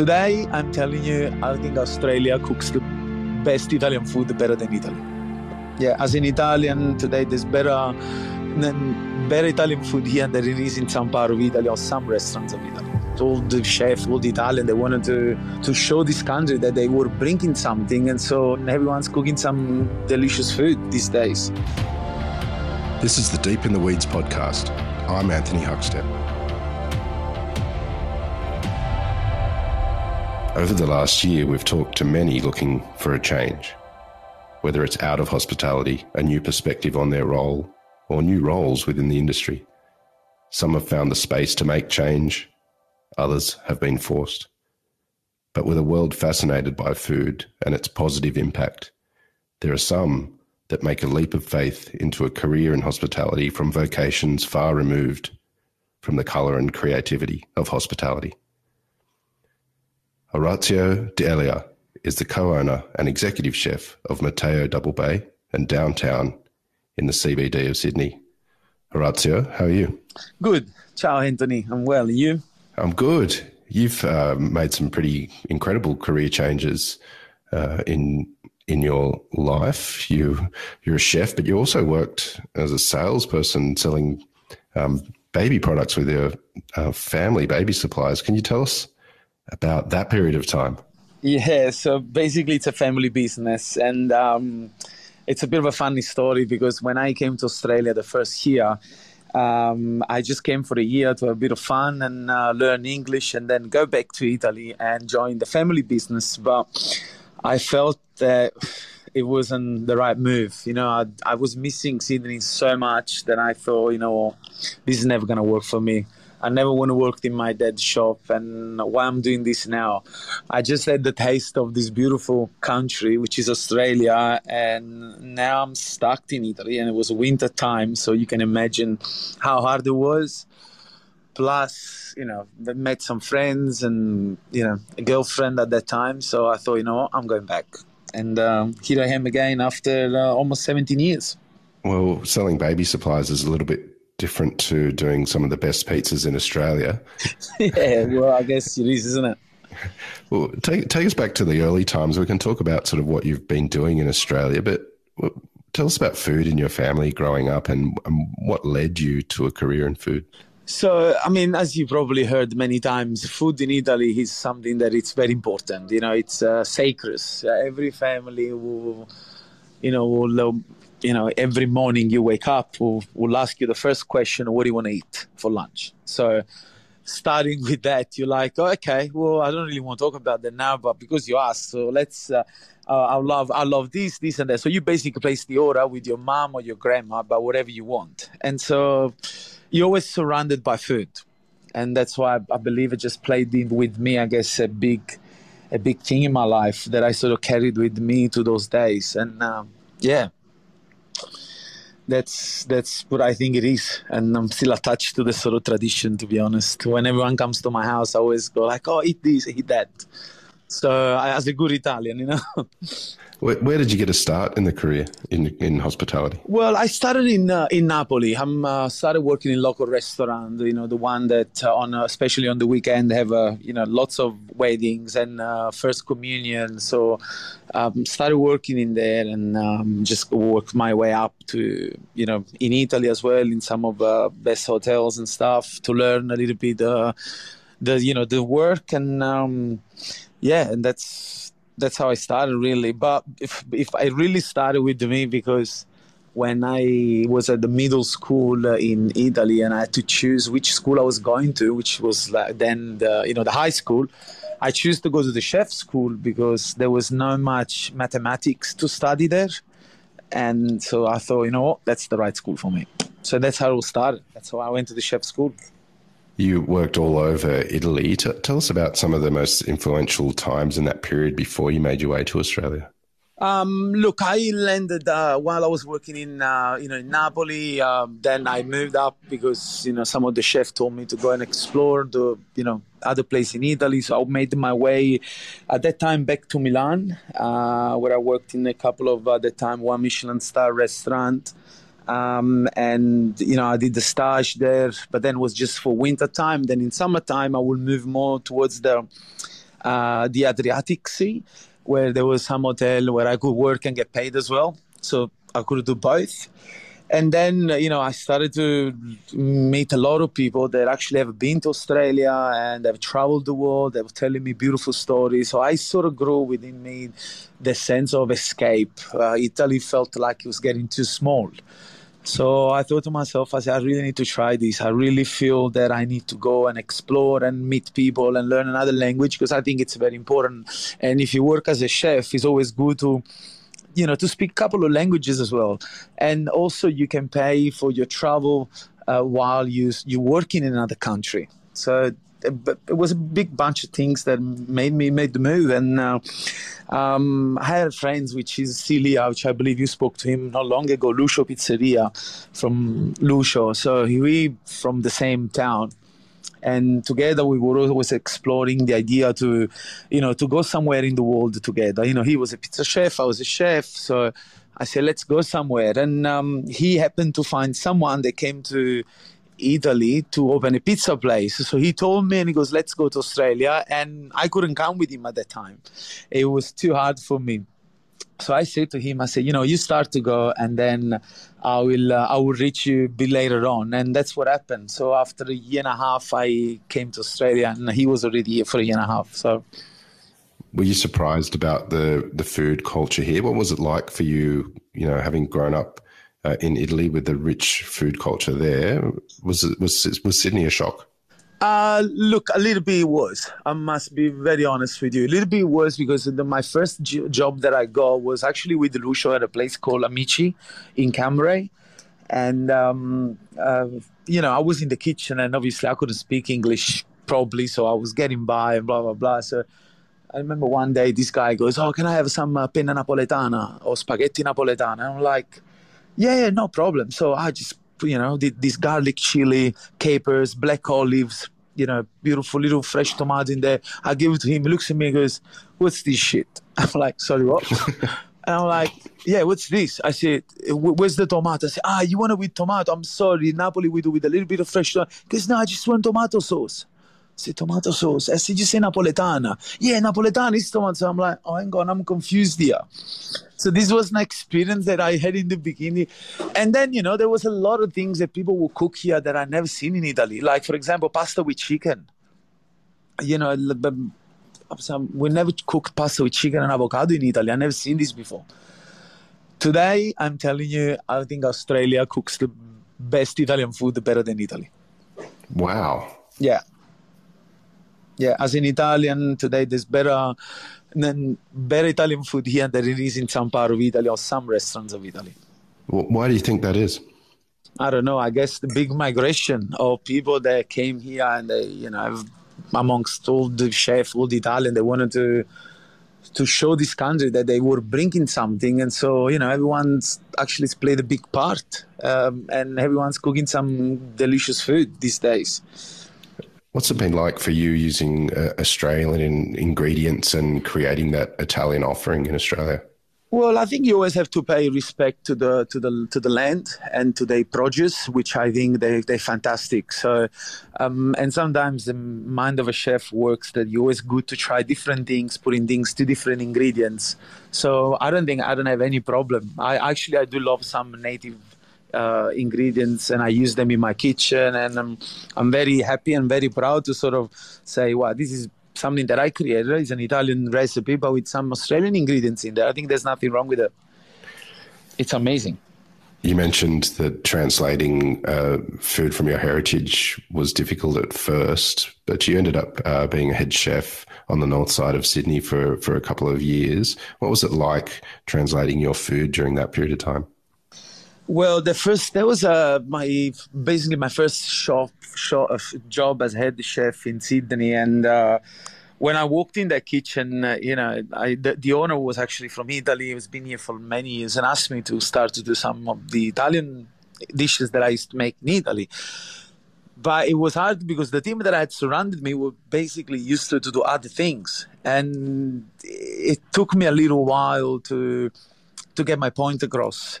Today, I'm telling you, I think Australia cooks the best Italian food better than Italy. Yeah, as an Italian today, there's better than better Italian food here than it is in some part of Italy or some restaurants of Italy. All the chefs, all the Italian, they wanted to to show this country that they were bringing something, and so everyone's cooking some delicious food these days. This is the Deep in the Weeds podcast. I'm Anthony Huckstep. Over the last year, we've talked to many looking for a change, whether it's out of hospitality, a new perspective on their role, or new roles within the industry. Some have found the space to make change, others have been forced. But with a world fascinated by food and its positive impact, there are some that make a leap of faith into a career in hospitality from vocations far removed from the colour and creativity of hospitality. Orazio D'Elia is the co-owner and executive chef of Matteo Double Bay and Downtown in the CBD of Sydney. Orazio, how are you? Good. Ciao, Anthony. I'm well. And you? I'm good. You've uh, made some pretty incredible career changes uh, in in your life. You you're a chef, but you also worked as a salesperson selling um, baby products with your uh, family, baby supplies. Can you tell us about that period of time? Yeah, so basically it's a family business, and um, it's a bit of a funny story because when I came to Australia the first year, um, I just came for a year to have a bit of fun and uh, learn English, and then go back to Italy and join the family business. But I felt that it wasn't the right move. You know, I, I was missing Sydney so much that I thought, you know, this is never going to work for me. I never want to work in my dad's shop, and why I'm doing this now. I just had the taste of this beautiful country, which is Australia, and now I'm stuck in Italy, and it was winter time, so you can imagine how hard it was. Plus, you know, met some friends and you know a girlfriend at that time, so I thought, you know. I'm going back, and um, here I am again after uh, almost 17 years. Well, selling baby supplies is a little bit different to doing some of the best pizzas in Australia. yeah, well, I guess it is, isn't it? Well, take take us back to the early times. We can talk about sort of what you've been doing in Australia, but tell us about food in your family growing up and, and what led you to a career in food. So, I mean, as you probably heard many times, food in Italy is something that it's very important. You know, it's uh, sacred. Every family will, you know, will you know, every morning you wake up, we'll, we'll ask you the first question, what do you want to eat for lunch? So starting with that, you're like, oh, okay, well, I don't really want to talk about that now, but because you asked, so let's, uh, uh, I love, I love this, this and that. So you basically place the order with your mom or your grandma about whatever you want. And so you're always surrounded by food. And that's why I, I believe it just played in with me, I guess, a big, a big thing in my life that I sort of carried with me to those days. And um, yeah, that's that's what I think it is, and I'm still attached to the sort of tradition. To be honest, when everyone comes to my house, I always go like, "Oh, eat this, eat that." So, as a good Italian, you know. Where, where, did you get a start in the career in in hospitality? Well, I started in uh, in Napoli. I uh, started working in local restaurant. You know, the one that uh, on uh, especially on the weekend have uh, you know lots of weddings and uh, first communion. So, um, started working in there and um, just work my way up to you know in Italy as well in some of the best hotels and stuff to learn a little bit the the you know the work and um, yeah, and that's that's how I started really. But if if I really started with me because when I was at the middle school uh, in Italy and I had to choose which school I was going to, which was like then the you know the high school. I chose to go to the chef school because there was not much mathematics to study there, and so I thought, you know what, that's the right school for me. So that's how it started. That's how I went to the chef school. You worked all over Italy. T- tell us about some of the most influential times in that period before you made your way to Australia. Um, look, I landed uh, while I was working in, uh, you know, in Napoli. Um, then I moved up because you know some of the chefs told me to go and explore the, you know, other place in Italy. So I made my way at that time back to Milan, uh, where I worked in a couple of at the time one Michelin star restaurant. Um, and you know I did the stage there, but then it was just for winter time. Then in summertime I will move more towards the uh, the Adriatic Sea, where there was some hotel where I could work and get paid as well. So I could do both. And then, you know, I started to meet a lot of people that actually have been to Australia and have traveled the world. They were telling me beautiful stories. So I sort of grew within me the sense of escape. Uh, Italy felt like it was getting too small. So I thought to myself, I said, I really need to try this. I really feel that I need to go and explore and meet people and learn another language because I think it's very important. And if you work as a chef, it's always good to, you know, to speak a couple of languages as well. And also, you can pay for your travel uh, while you you working in another country. So it was a big bunch of things that made me make the move. And uh, um, I had friends, which is Celli, which I believe you spoke to him not long ago, Lucio Pizzeria from Lucio. So we from the same town. And together we were always exploring the idea to, you know, to go somewhere in the world together. You know, he was a pizza chef, I was a chef, so I said, let's go somewhere. And um, he happened to find someone that came to Italy to open a pizza place. So he told me and he goes, let's go to Australia. And I couldn't come with him at that time. It was too hard for me. So I said to him, I said, you know, you start to go and then I will, uh, I will reach you bit later on. And that's what happened. So after a year and a half, I came to Australia and he was already here for a year and a half. So were you surprised about the, the food culture here? What was it like for you, you know, having grown up uh, in Italy with the rich food culture there. Was was was Sydney a shock? Uh, look, a little bit was. I must be very honest with you. A little bit was because the, my first j- job that I got was actually with Lucio at a place called Amici in Cammeray. And, um, uh, you know, I was in the kitchen and obviously I couldn't speak English probably, so I was getting by and blah, blah, blah. So I remember one day this guy goes, Oh, can I have some uh, penne napoletana or spaghetti napoletana? And I'm like, yeah, yeah, no problem. So I just, you know, did this garlic chili, capers, black olives, you know, beautiful little fresh tomatoes in there. I give it to him. He looks at me and goes, What's this shit? I'm like, Sorry, what? and I'm like, Yeah, what's this? I said, Where's the tomato? I said, Ah, you want it with tomato? I'm sorry. Napoli, we do with a little bit of fresh tomato. Because no, I just want tomato sauce. Said, tomato sauce. I said, you say Napoletana. Yeah, Napoletana is tomato. So I'm like, oh, hang on, I'm confused here. So this was an experience that I had in the beginning. And then, you know, there was a lot of things that people would cook here that I never seen in Italy. Like, for example, pasta with chicken. You know, we never cooked pasta with chicken and avocado in Italy. I never seen this before. Today, I'm telling you, I think Australia cooks the best Italian food better than Italy. Wow. Yeah yeah, as an Italian today, there's better better Italian food here than it is in some part of Italy or some restaurants of Italy. Why do you think that is? I don't know. I guess the big migration of people that came here and they, you know, amongst all the chefs, all the Italian, they wanted to to show this country that they were bringing something, and so you know, everyone's actually played a big part, um, and everyone's cooking some delicious food these days. What's it been like for you using uh, Australian ingredients and creating that Italian offering in Australia? Well, I think you always have to pay respect to the to the to the land and to their produce, which I think they they're fantastic. So, um, and sometimes the mind of a chef works that you always good to try different things, putting things to different ingredients. So I don't think I don't have any problem. I actually I do love some native uh, ingredients and I use them in my kitchen. And I'm, I'm very happy and very proud to sort of say, wow, this is something that I created. It's an Italian recipe, but with some Australian ingredients in there. I think there's nothing wrong with it. It's amazing. You mentioned that translating uh, food from your heritage was difficult at first, but you ended up uh, being a head chef on the north side of Sydney for, for a couple of years. What was it like translating your food during that period of time? Well, the first that was uh, my basically my first shop, shop uh, job as head chef in Sydney, and uh, when I walked in that kitchen, uh, you know, I, the, the, owner was actually from Italy. He's been here for many years and asked me to start to do some of the Italian dishes that I used to make in Italy. But it was hard because the team that I had surrounded me were basically used to, to do other things, and it took me a little while to to get my point across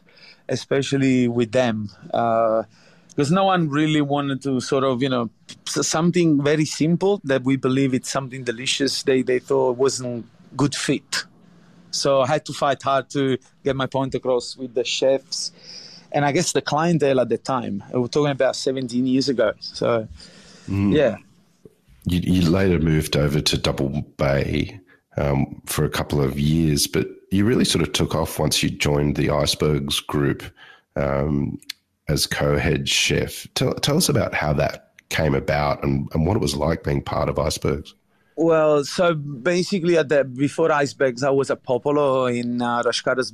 especially with them. Uh, because no one really wanted to sort of you know something very simple that we believe it's something delicious they they thought wasn't good fit so i had to fight hard to get my point across with the chefs and i guess the clientele at the time we're talking about 17 years ago so mm. yeah you, you, later moved over to double bay um, for a couple of years but you really sort of took off once you joined the icebergs group um, as co-head chef. Tell, tell us about how that came about and, and what it was like being part of Icebergs. Well, so basically, at the, before Icebergs, I was at Popolo in uh,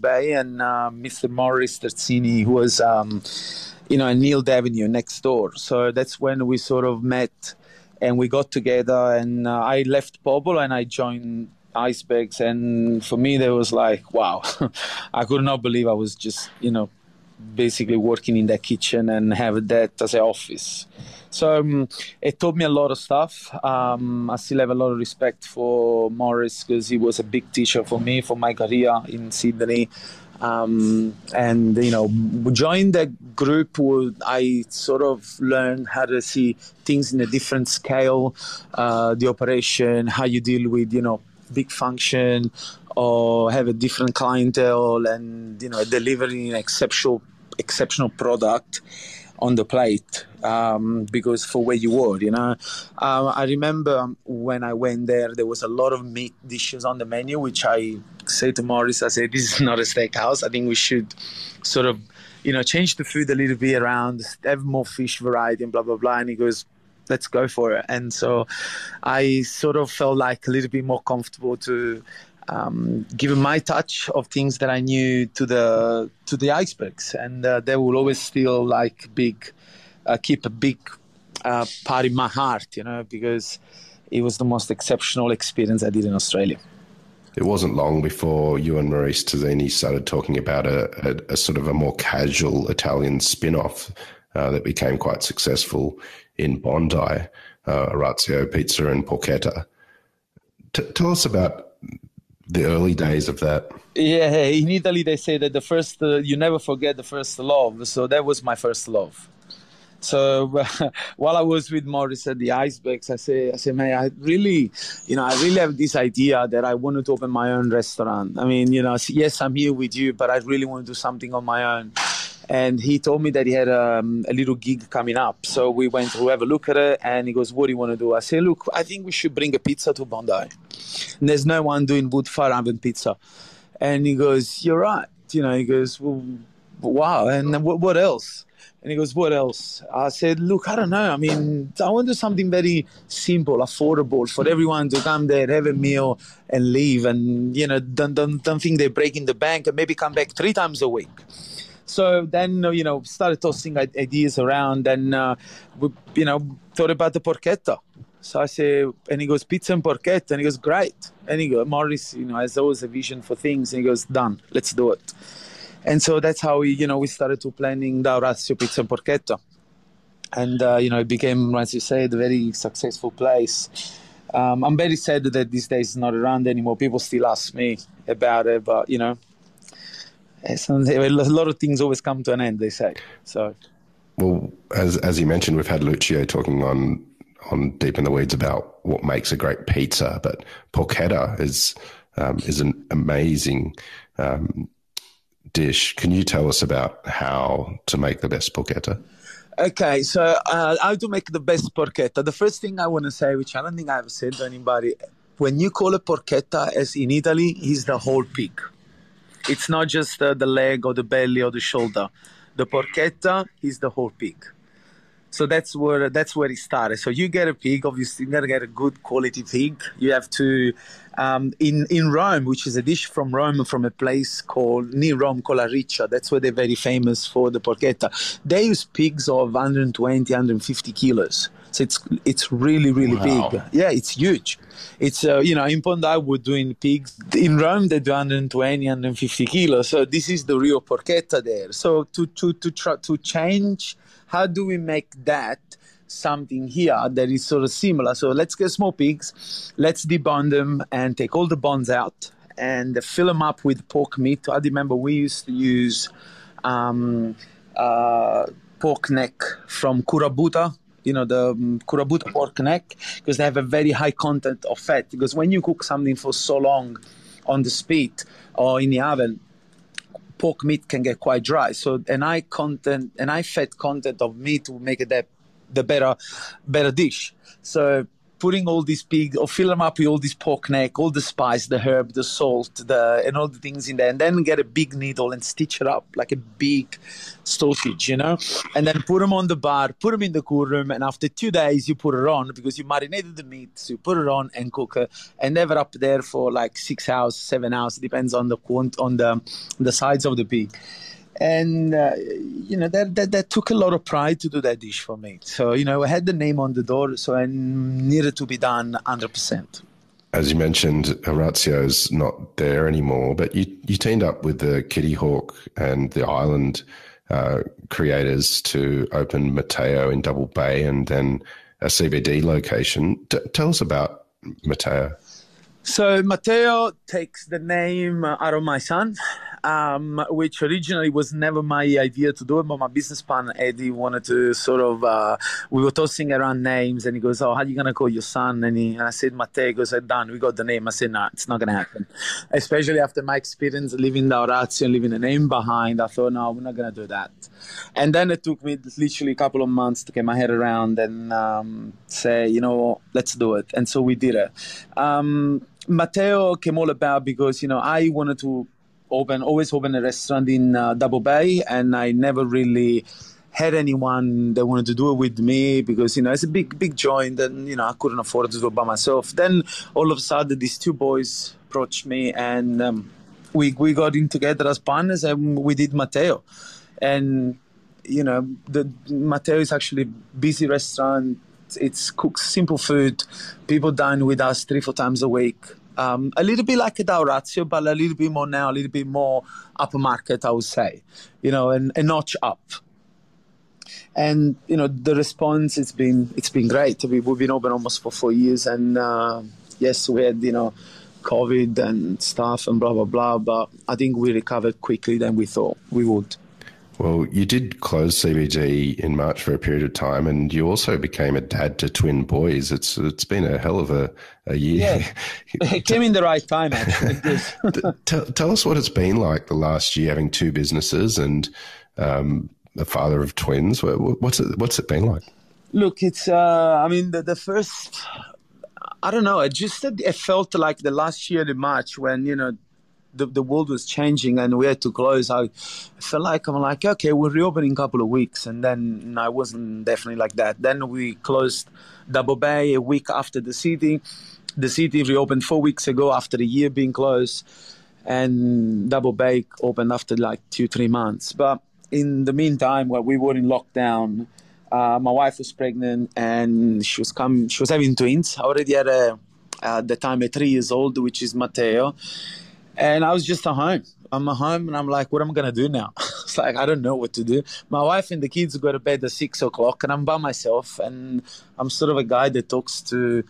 Bay, and uh, Mr. Maurice Terzini, who was, um, you know, in Neild Avenue next door. So that's when we sort of met and we got together. And uh, I left Popolo and I joined Icebergs. And for me, there was like, wow, I could not believe I was just, you know, basically working in the kitchen and have that as an office. So um, it taught me a lot of stuff. Um, I still have a lot of respect for Maurice because he was a big teacher for me for my career in Sydney. Um, and you know, join that group, I sort of learned how to see things in a different scale, uh, the operation, how you deal with you know big function, or have a different clientele and you know delivering an exceptional exceptional product on the plate um, because for where you were, you know. Uh, I remember when I went there, there was a lot of meat dishes on the menu, which I said to Maurice, I said, this is not a steakhouse. I think we should sort of, you know, change the food a little bit around, have more fish variety and blah, blah, blah. And he goes, let's go for it. And so I sort of felt like a little bit more comfortable to um, given my touch of things that I knew to the to the icebergs, and uh, they will always still like big uh, keep a big uh, part in my heart, you know, because it was the most exceptional experience I did in Australia. It wasn't long before you and Maurice Terzini started talking about a, a, a, sort of a more casual Italian spin-off uh, that became quite successful in Bondi, uh, Orazio Pizza and Porchetta. T- tell us about the early days of that. Yeah, in Italy they say that the first uh, you never forget the first love. So that was my first love. So while I was with Maurice at the Icebergs, I say, I say, man, I really, you know, I really have this idea that I wanted to open my own restaurant. I mean, you know, yes, I'm here with you, but I really want to do something on my own and he told me that he had um, a little gig coming up. So we went to have a look at it, and he goes, "What do you want to do?" I say, "Look, I think we should bring a pizza to Bondi. And there's no one doing wood fire oven pizza." And he goes, "You're right." You know, he goes, "Well, wow." And what, what else? And he goes, "What else?" I said, "Look, I don't know. I mean, I want to do something very simple, affordable for everyone to come there, have a meal, and leave, and you know, don't don't, don't think they're breaking the bank, and maybe come back three times a week." So then, you know, started tossing ideas around and, uh, we, you know, thought about the porchetta. So I say, and he goes, pizza and porchetta. And he goes, great. And he goes, Maurice, you know, has always a vision for things. And he goes, done, let's do it. And so that's how we, you know, we started to planning the Orazio Pizza and Porchetta. And, uh, you know, it became, as you said, a very successful place. Um, I'm very sad that these days it's not around anymore. People still ask me about it, but, you know, a lot of things always come to an end. They say so. Well, as as you mentioned, we've had Lucio talking on on deep in the weeds about what makes a great pizza, but porchetta is um, is an amazing um, dish. Can you tell us about how to make the best porchetta? Okay, so uh, how to make the best porchetta? The first thing I want to say, which I don't think I've said to anybody, when you call a porchetta, as in Italy, is the whole pig. It's not just uh, the leg or the belly or the shoulder. The porchetta is the whole pig. So that's where that's where it started. So you get a pig, obviously you gotta get a good quality pig. You have to um, in in Rome, which is a dish from Rome, from a place called near Rome called. That's where they're very famous for the porchetta. They use pigs of 120, 150 kilos. So it's it's really really wow. big. Yeah, it's huge. It's uh, you know in Bondi we're doing pigs in Rome they do 120, 150 kilos. So this is the real porchetta there. So to to to try to change, how do we make that? something here that is sort of similar. So let's get small pigs, let's debone them and take all the bones out and fill them up with pork meat. I remember we used to use um, uh, pork neck from Kurobuta, you know, the um, Kurobuta pork neck, because they have a very high content of fat. Because when you cook something for so long on the spit or in the oven, pork meat can get quite dry. So an high content, an high fat content of meat will make it that the better, better dish. So putting all these pig or fill them up with all this pork neck, all the spice, the herb, the salt, the and all the things in there, and then get a big needle and stitch it up like a big sausage, you know, and then put them on the bar, put them in the cool room, and after two days you put it on because you marinated the meat, so you put it on and cook it, and never up there for like six hours, seven hours, depends on the on the the size of the pig and uh, you know that, that that took a lot of pride to do that dish for me. So you know, I had the name on the door, so I needed to be done hundred percent. As you mentioned, Orazio's not there anymore, but you you teamed up with the Kittyhawk and the Island uh, creators to open Matteo in Double Bay and then a CBD location. T- tell us about Matteo. So Matteo takes the name out of my son um, which originally was never my idea to do it, but my business partner Eddie wanted to sort of. Uh, we were tossing around names, and he goes, "Oh, how are you gonna call your son?" And, he, and I said, "Matteo." He goes, "Done. We got the name." I said, "No, nah, it's not gonna happen." Especially after my experience leaving the Orazio and leaving a name behind, I thought, "No, we're not gonna do that." And then it took me literally a couple of months to get my head around and um, say, you know, let's do it. And so we did it. Um, Matteo came all about because you know I wanted to open, always open a restaurant in uh, Double Bay, and I never really had anyone that wanted to do it with me because you know it's a big big joint and you know I couldn't afford to do it by myself. Then all of a sudden these two boys approached me and um, we we got in together as partners and we did Matteo, and you know the Matteo is actually busy restaurant. It's cooks simple food. People dine with us three four times a week. Um, a little bit like a Dauratio, but a little bit more now, a little bit more upper market, I would say, you know, and a notch up. And you know, the response it's been it's been great. We, have been open almost for four years, and uh, yes, we had you know, COVID and stuff and blah blah blah, but I think we recovered quickly than we thought we would. Well, you did close CBD in March for a period of time, and you also became a dad to twin boys. It's it's been a hell of a, a year. Yeah, it came in the right time. Actually. tell, tell us what it's been like the last year having two businesses and um, a father of twins. What's it What's it been like? Look, it's. Uh, I mean, the, the first. I don't know. It just it felt like the last year in March when you know the, the world was changing and we had to close, I felt like I'm like, okay, we're reopening a couple of weeks. And then I wasn't definitely like that. Then we closed Double Bay a week after the city. The city reopened four weeks ago after a year being closed. And Double Bay opened after like two, three months. But in the meantime, while we were in lockdown, uh, my wife was pregnant and she was coming. She was having twins. I already had a, at the time a three years old, which is Matteo, and I was just at home. I'm at home and I'm like, what am I going to do now? it's like, I don't know what to do. My wife and the kids go to bed at six o'clock and I'm by myself. And I'm sort of a guy that talks to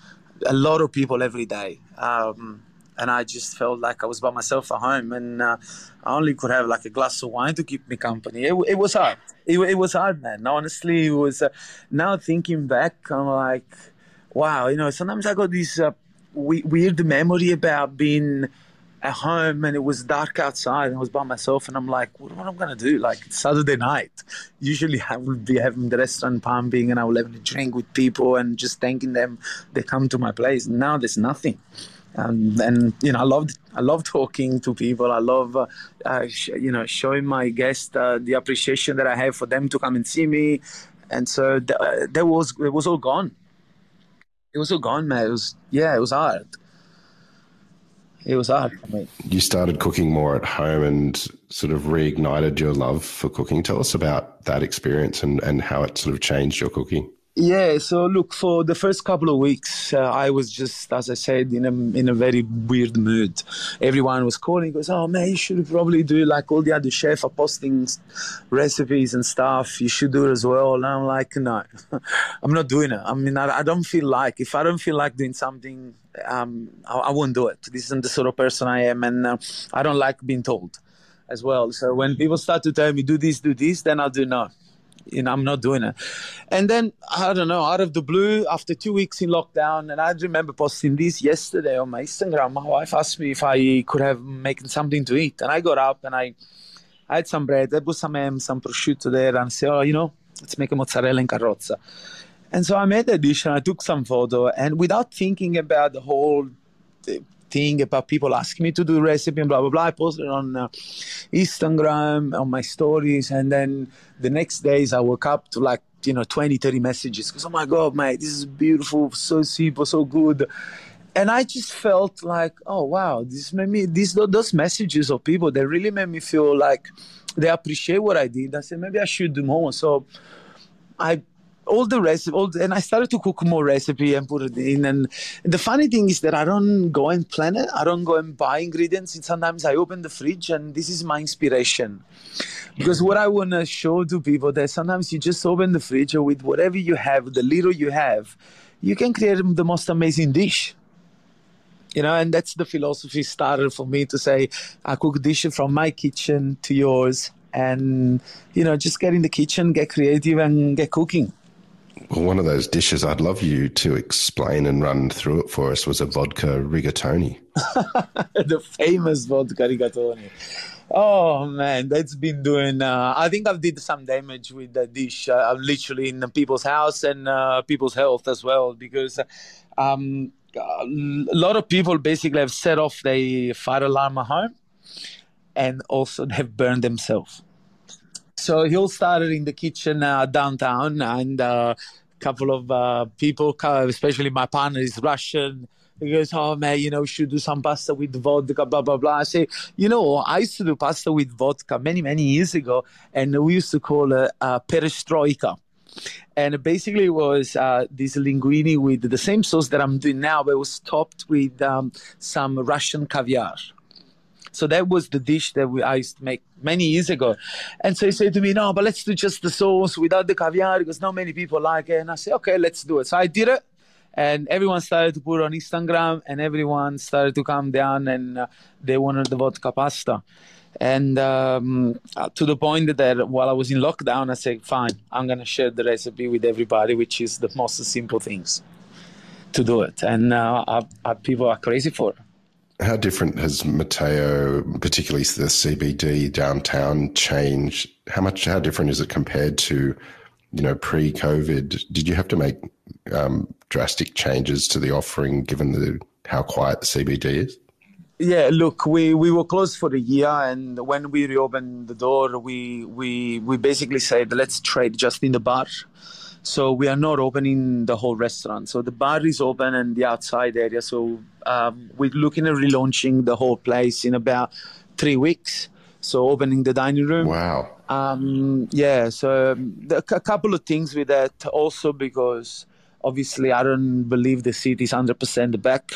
a lot of people every day. Um, and I just felt like I was by myself at home, and uh, I only could have like a glass of wine to keep me company. It, it was hard. It, it, was hard, man. Honestly, it was. Uh, now thinking back, I'm like, wow. You know, sometimes I got this uh, weird memory about being at home and it was dark outside and I was by myself and I'm like, what, what am I gonna do? Like Saturday night. Usually I would be having the restaurant pumping and I will have a drink with people and just thanking them they come to my place. Now there's nothing. Um, and you know, I love I love talking to people. I love uh, uh, sh- you know showing my guests uh, the appreciation that I have for them to come and see me. And so th- uh, that was it was all gone. It was all gone, man. It was yeah, it was hard it was hard for me. You started cooking more at home and sort of reignited your love for cooking. Tell us about that experience and, and how it sort of changed your cooking. Yeah, so look, for the first couple of weeks, uh, I was just, as I said, in a in a very weird mood. Everyone was calling, goes, "Oh man, you should probably do like all the other chefs are posting recipes and stuff. You should do it as well." And I'm like, no, I'm not doing it. I mean, I, I don't feel like if I don't feel like doing something, um, I, I, won't do it. This isn't the sort of person I am, and uh, I don't like being told as well. So when people start to tell me do this, do this, then I'll do no you know, I'm not doing it. And then I don't know, out of the blue, after two weeks in lockdown, and I remember posting this yesterday on my Instagram. My wife asked me if I could have making something to eat, and I got up and I, I had some bread, I put some ham, some prosciutto there, and said, oh, you know, let's make a mozzarella and carrozza. And so I made a dish and I took some photo, and without thinking about the whole thing about people asking me to do recipe and blah blah blah. I posted on uh, Instagram on my stories, and then the next days I woke up to like you know 20, 30 messages because oh my god, mate, this is beautiful, so simple, so good. And I just felt like, oh wow, this made me these those messages of people that really made me feel like they appreciate what I did. I said maybe I should do more. So I all the recipe, all the, and I started to cook more recipe and put it in. And the funny thing is that I don't go and plan it. I don't go and buy ingredients. And sometimes I open the fridge and this is my inspiration. Because what I want to show to people that sometimes you just open the fridge or with whatever you have, the little you have, you can create the most amazing dish. You know, and that's the philosophy started for me to say, I cook dishes from my kitchen to yours and you know just get in the kitchen get creative and get cooking well, one of those dishes I'd love you to explain and run through it for us was a vodka rigatoni. the famous vodka rigatoni. Oh man, that's been doing. Uh, I think I've did some damage with that dish. Uh, I'm literally in people's house and uh, people's health as well because um, a lot of people basically have set off their fire alarm at home and also they've burned themselves. So he all started in the kitchen uh, downtown, and a uh, couple of uh, people, especially my partner, is Russian. He goes, "Oh man, you know, should do some pasta with vodka, blah blah blah." I say, "You know, I used to do pasta with vodka many many years ago, and we used to call it uh, perestroika." and basically it was uh, this linguine with the same sauce that I'm doing now, but it was topped with um, some Russian caviar. So that was the dish that we, I used to make many years ago. And so he said to me, no, but let's do just the sauce without the caviar because not many people like it. And I said, okay, let's do it. So I did it. And everyone started to put on Instagram and everyone started to come down and uh, they wanted the vodka pasta. And um, uh, to the point that while I was in lockdown, I said, fine, I'm going to share the recipe with everybody, which is the most simple things to do it. And uh, I, people are crazy for it. How different has Matteo, particularly the CBD downtown, changed? How much? How different is it compared to, you know, pre-COVID? Did you have to make um, drastic changes to the offering given the how quiet the CBD is? Yeah, look, we, we were closed for a year, and when we reopened the door, we we we basically said let's trade just in the bar. So we are not opening the whole restaurant. So the bar is open and the outside area. So um, we're looking at relaunching the whole place in about three weeks. So opening the dining room. Wow. Um, yeah. So um, a couple of things with that also because obviously I don't believe the city is 100% back.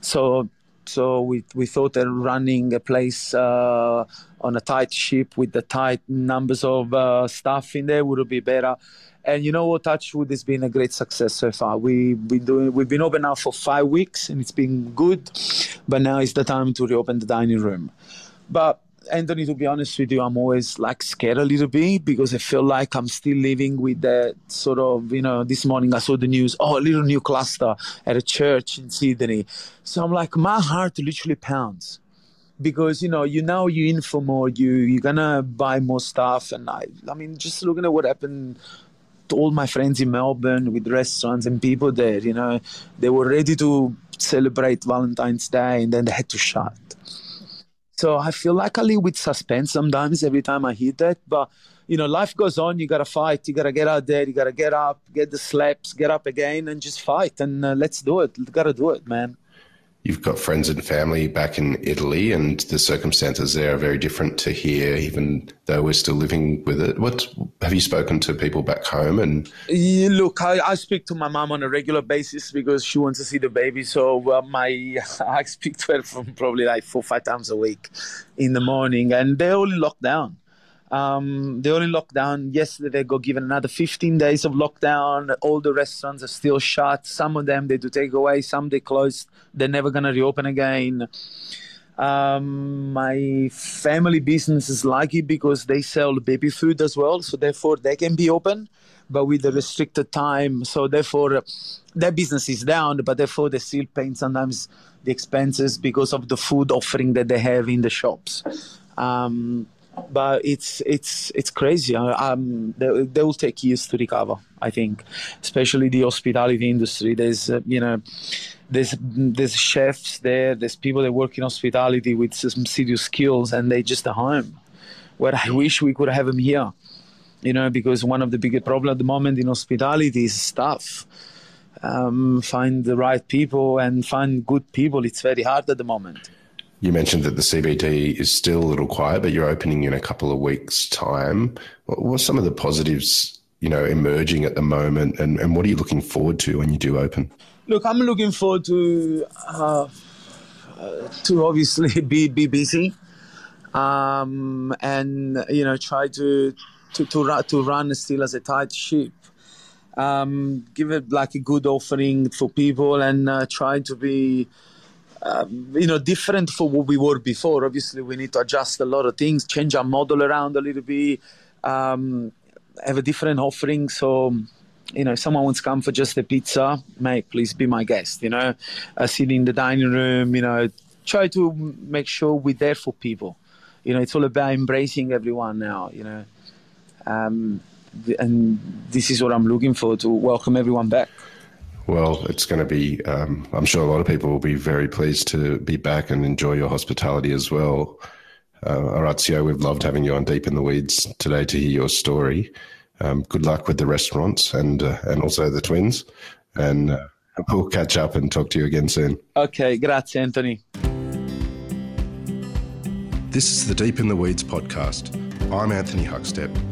So so we we thought that running a place uh, on a tight ship with the tight numbers of uh, staff in there would be better. And you know what, Touchwood has been a great success so far. We we doing we've been open now for five weeks and it's been good, but now it's the time to reopen the dining room. But Anthony, to be honest with you, I'm always like scared a little bit because I feel like I'm still living with that sort of, you know, this morning I saw the news, oh, a little new cluster at a church in Sydney. So I'm like, my heart literally pounds because, you know, you know you're in for more, you, you're going to buy more stuff. And I, I mean, just looking at what happened to all my friends in Melbourne with restaurants and people there, you know, they were ready to celebrate Valentine's Day and then they had to shut so I feel like I live with suspense sometimes every time I hear that. But you know, life goes on. You gotta fight. You gotta get out there. You gotta get up, get the slaps, get up again, and just fight. And uh, let's do it. gotta do it, man you've got friends and family back in Italy, and the circumstances there are very different to here, even though we're still living with it. What have you spoken to people back home? And yeah, look, I, I, speak to my mom on a regular basis because she wants to see the baby. So uh, my I speak to her from probably like four five times a week in the morning, and they're all locked down. Um, they're only locked down. Yesterday, they got given another 15 days of lockdown. All the restaurants are still shut. Some of them they do take away. Some they closed. They're never gonna reopen again. Um, my family business is lucky because they sell baby food as well, so therefore they can be open, but with a restricted time. So therefore, their business is down, but therefore they still paying sometimes the expenses because of the food offering that they have in the shops. Um, but it's it's it's crazy. Um, they, they will take years to recover. I think, especially the hospitality industry. There's uh, you know, there's there's chefs there. There's people that work in hospitality with some serious skills, and they just at home. Where I wish we could have them here, you know, because one of the biggest problems at the moment in hospitality is staff. Um, find the right people and find good people. It's very hard at the moment. You mentioned that the CBD is still a little quiet, but you're opening in a couple of weeks' time. What are some of the positives, you know, emerging at the moment, and, and what are you looking forward to when you do open? Look, I'm looking forward to uh, to obviously be be busy, um, and you know, try to to to, to run still as a tight ship. Um, give it like a good offering for people, and uh, try to be um, you know, different for what we were before. Obviously, we need to adjust a lot of things, change our model around a little bit, um, have a different offering. So, you know, if someone wants to come for just a pizza, mate, please be my guest. You know, uh, sit in the dining room. You know, try to make sure we're there for people. You know, it's all about embracing everyone now. You know, um, and this is what I'm looking for to welcome everyone back. Well, it's going to be, um, I'm sure a lot of people will be very pleased to be back and enjoy your hospitality as well. Uh, Orazio, we've loved having you on Deep in the Weeds today to hear your story. Um, good luck with the restaurants and uh, and also the twins. And uh, we'll catch up and talk to you again soon. Okay, grazie, Anthony. This is the Deep in the Weeds podcast. I'm Anthony Huckstep.